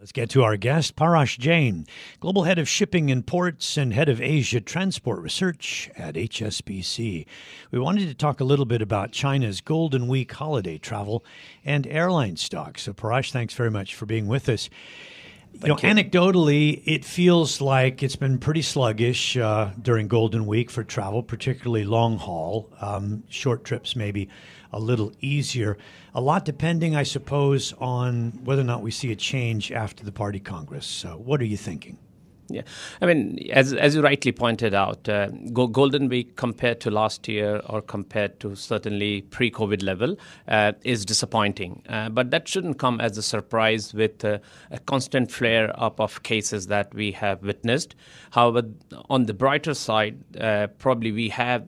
Let's get to our guest, Parash Jain, Global Head of Shipping and Ports and Head of Asia Transport Research at HSBC. We wanted to talk a little bit about China's Golden Week holiday travel and airline stocks. So, Parash, thanks very much for being with us. You know, anecdotally, it feels like it's been pretty sluggish uh, during Golden Week for travel, particularly long haul. Um, short trips, maybe a little easier. A lot depending, I suppose, on whether or not we see a change after the party congress. So, what are you thinking? Yeah, I mean, as as you rightly pointed out, uh, Golden Week compared to last year or compared to certainly pre-COVID level uh, is disappointing. Uh, but that shouldn't come as a surprise with uh, a constant flare up of cases that we have witnessed. However, on the brighter side, uh, probably we have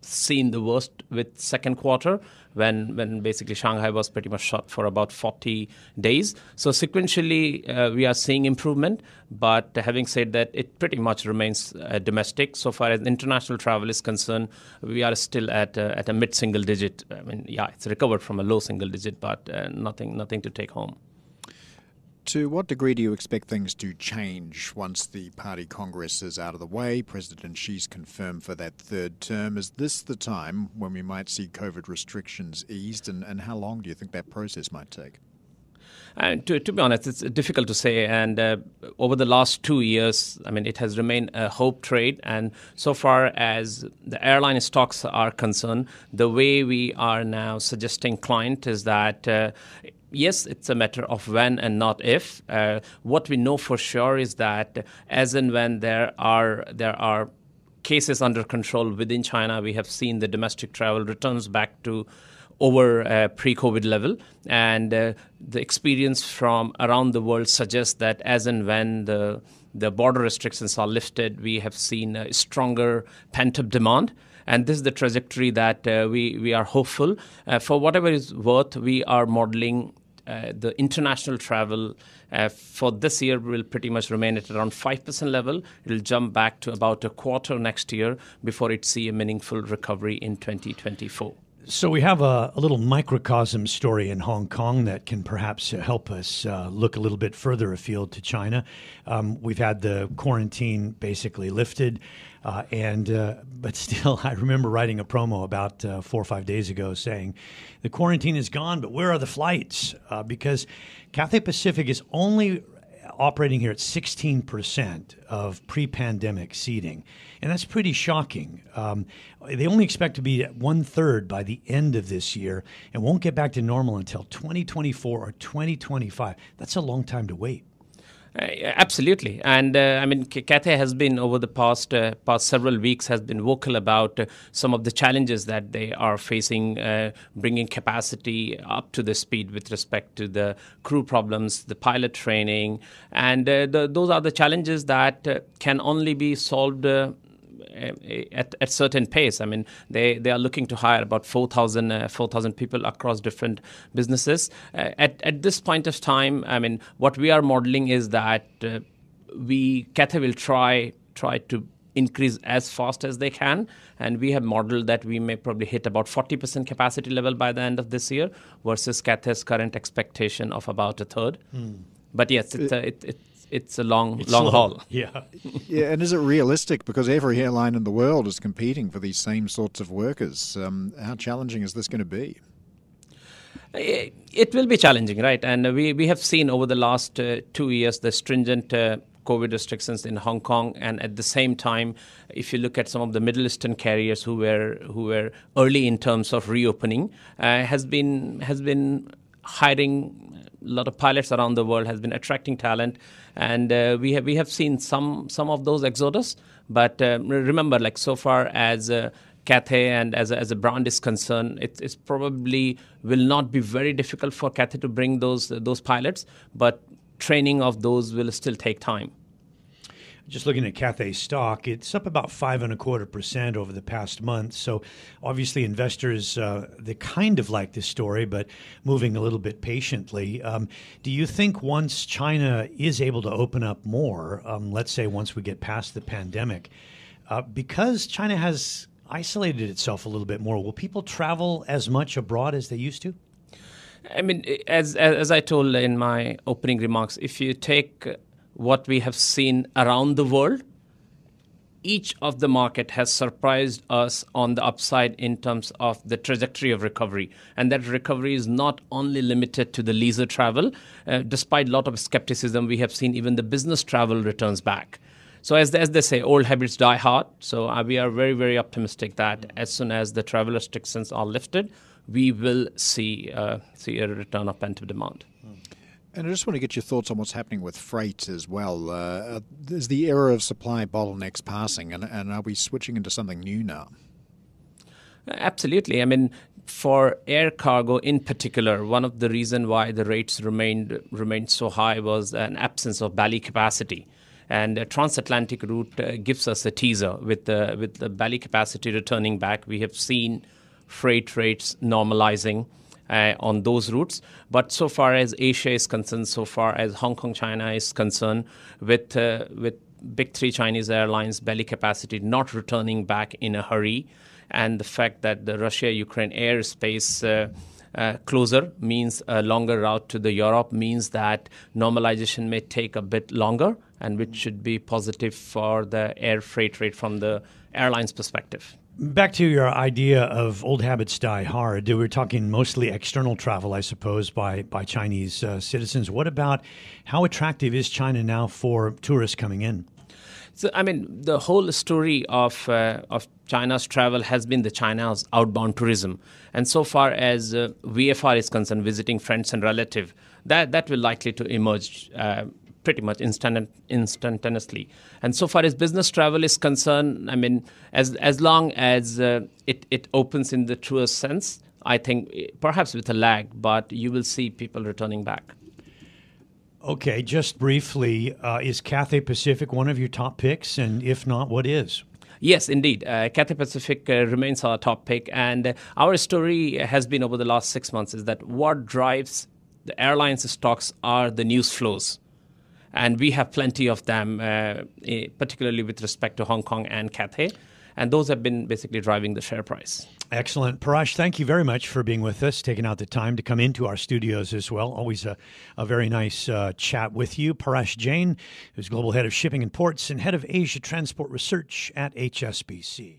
seen the worst with second quarter when when basically Shanghai was pretty much shut for about 40 days. So sequentially, uh, we are seeing improvement. But having said that, it pretty much remains uh, domestic. So far as international travel is concerned, we are still at uh, at a mid single digit. I mean, yeah, it's recovered from a low single digit, but uh, nothing nothing to take home. To what degree do you expect things to change once the party congress is out of the way? President Xi's confirmed for that third term. Is this the time when we might see COVID restrictions eased, and, and how long do you think that process might take? And to, to, be honest, it's difficult to say. And uh, over the last two years, I mean, it has remained a hope trade. And so far as the airline stocks are concerned, the way we are now suggesting client is that uh, yes, it's a matter of when and not if. Uh, what we know for sure is that as and when there are there are cases under control within China, we have seen the domestic travel returns back to over uh, pre-COVID level, and uh, the experience from around the world suggests that as and when the the border restrictions are lifted, we have seen a stronger pent-up demand and this is the trajectory that uh, we we are hopeful. Uh, for whatever is worth, we are modeling uh, the international travel uh, for this year will pretty much remain at around 5% level. It'll jump back to about a quarter next year before it see a meaningful recovery in 2024. So we have a, a, little microcosm story in Hong Kong that can perhaps help us uh, look a little bit further afield to China. Um, we've had the quarantine basically lifted. Uh, and uh, but still, I remember writing a promo about uh, four or five days ago saying the quarantine is gone, but where are the flights? Uh, because Cathay Pacific is only operating here at 16% of pre-pandemic seating, and that's pretty shocking. Um, they only expect to be at one third by the end of this year, and won't get back to normal until 2024 or 2025. That's a long time to wait. Uh, absolutely, and uh, I mean, Cathay has been over the past uh, past several weeks has been vocal about uh, some of the challenges that they are facing, uh, bringing capacity up to the speed with respect to the crew problems, the pilot training, and uh, the, those are the challenges that can only be solved at, at certain pace. I mean, they, they are looking to hire about 4,000 uh, 4, people across different businesses. Uh, at, at this point of time, I mean, what we are modeling is that uh, we, Cathay will try, try to increase as fast as they can. And we have modeled that we may probably hit about 40% capacity level by the end of this year versus Cathay's current expectation of about a third. Mm. But yes, it's a, it, it, it's a long it's long slow. haul. Yeah. yeah, and is it realistic? Because every airline in the world is competing for these same sorts of workers. Um, how challenging is this going to be? It will be challenging, right? And we, we have seen over the last uh, two years the stringent uh, COVID restrictions in Hong Kong, and at the same time, if you look at some of the Middle Eastern carriers who were who were early in terms of reopening, uh, has been has been hiring lot of pilots around the world has been attracting talent, and uh, we have we have seen some some of those exodus. But uh, remember, like so far as uh, Cathay and as a, as a brand is concerned, it, it's probably will not be very difficult for Cathay to bring those those pilots, but training of those will still take time. Just looking at Cathay stock, it's up about five and a quarter percent over the past month. So, obviously, investors uh, they kind of like this story, but moving a little bit patiently. Um, do you think once China is able to open up more, um, let's say once we get past the pandemic, uh, because China has isolated itself a little bit more, will people travel as much abroad as they used to? I mean, as as I told in my opening remarks, if you take what we have seen around the world, each of the market has surprised us on the upside in terms of the trajectory of recovery. And that recovery is not only limited to the leisure travel. Uh, despite a lot of skepticism we have seen even the business travel returns back. So as, as they say old habits die hard. So uh, we are very very optimistic that as soon as the travel restrictions are lifted we will see uh, see a return of pent-up demand and I just want to get your thoughts on what's happening with freight as well. Uh, is the era of supply bottlenecks passing, and, and are we switching into something new now? Absolutely. I mean, for air cargo in particular, one of the reasons why the rates remained remained so high was an absence of belly capacity. And transatlantic route uh, gives us a teaser with the with the belly capacity returning back. We have seen freight rates normalizing uh, on those routes. But so far as Asia is concerned, so far as Hong Kong, China is concerned, with uh, with big three Chinese airlines belly capacity not returning back in a hurry, and the fact that the Russia-Ukraine airspace uh, uh, closer means a longer route to the Europe means that normalization may take a bit longer, and which should be positive for the air freight rate from the airlines perspective. Back to your idea of old habits die hard. We're talking mostly external travel, I suppose, by by Chinese uh, citizens. What about how attractive is China now for tourists coming in? So, I mean, the whole story of uh, of China's travel has been the China's outbound tourism, and so far as uh, VFR is concerned, visiting friends and relative, that that will likely to emerge uh, pretty much instant, instantaneously. And so far as business travel is concerned, I mean, as as long as uh, it it opens in the truest sense, I think eh, perhaps with a lag, but you will see people returning back. Okay, just briefly, uh, is Cathay Pacific one of your top picks? And if not, what is? Yes, indeed. Uh, Cathay Pacific uh, remains our top pick. And uh, our story has been over the last six months is that what drives the airlines stocks are the news flows and we have plenty of them, uh, particularly with respect to Hong Kong and Cathay. And those have been basically driving the share price. Excellent. Parash, thank you very much for being with us, taking out the time to come into our studios as well. Always a, a very nice uh, chat with you. Parash Jain, who's Global Head of Shipping and Ports and Head of Asia Transport Research at HSBC.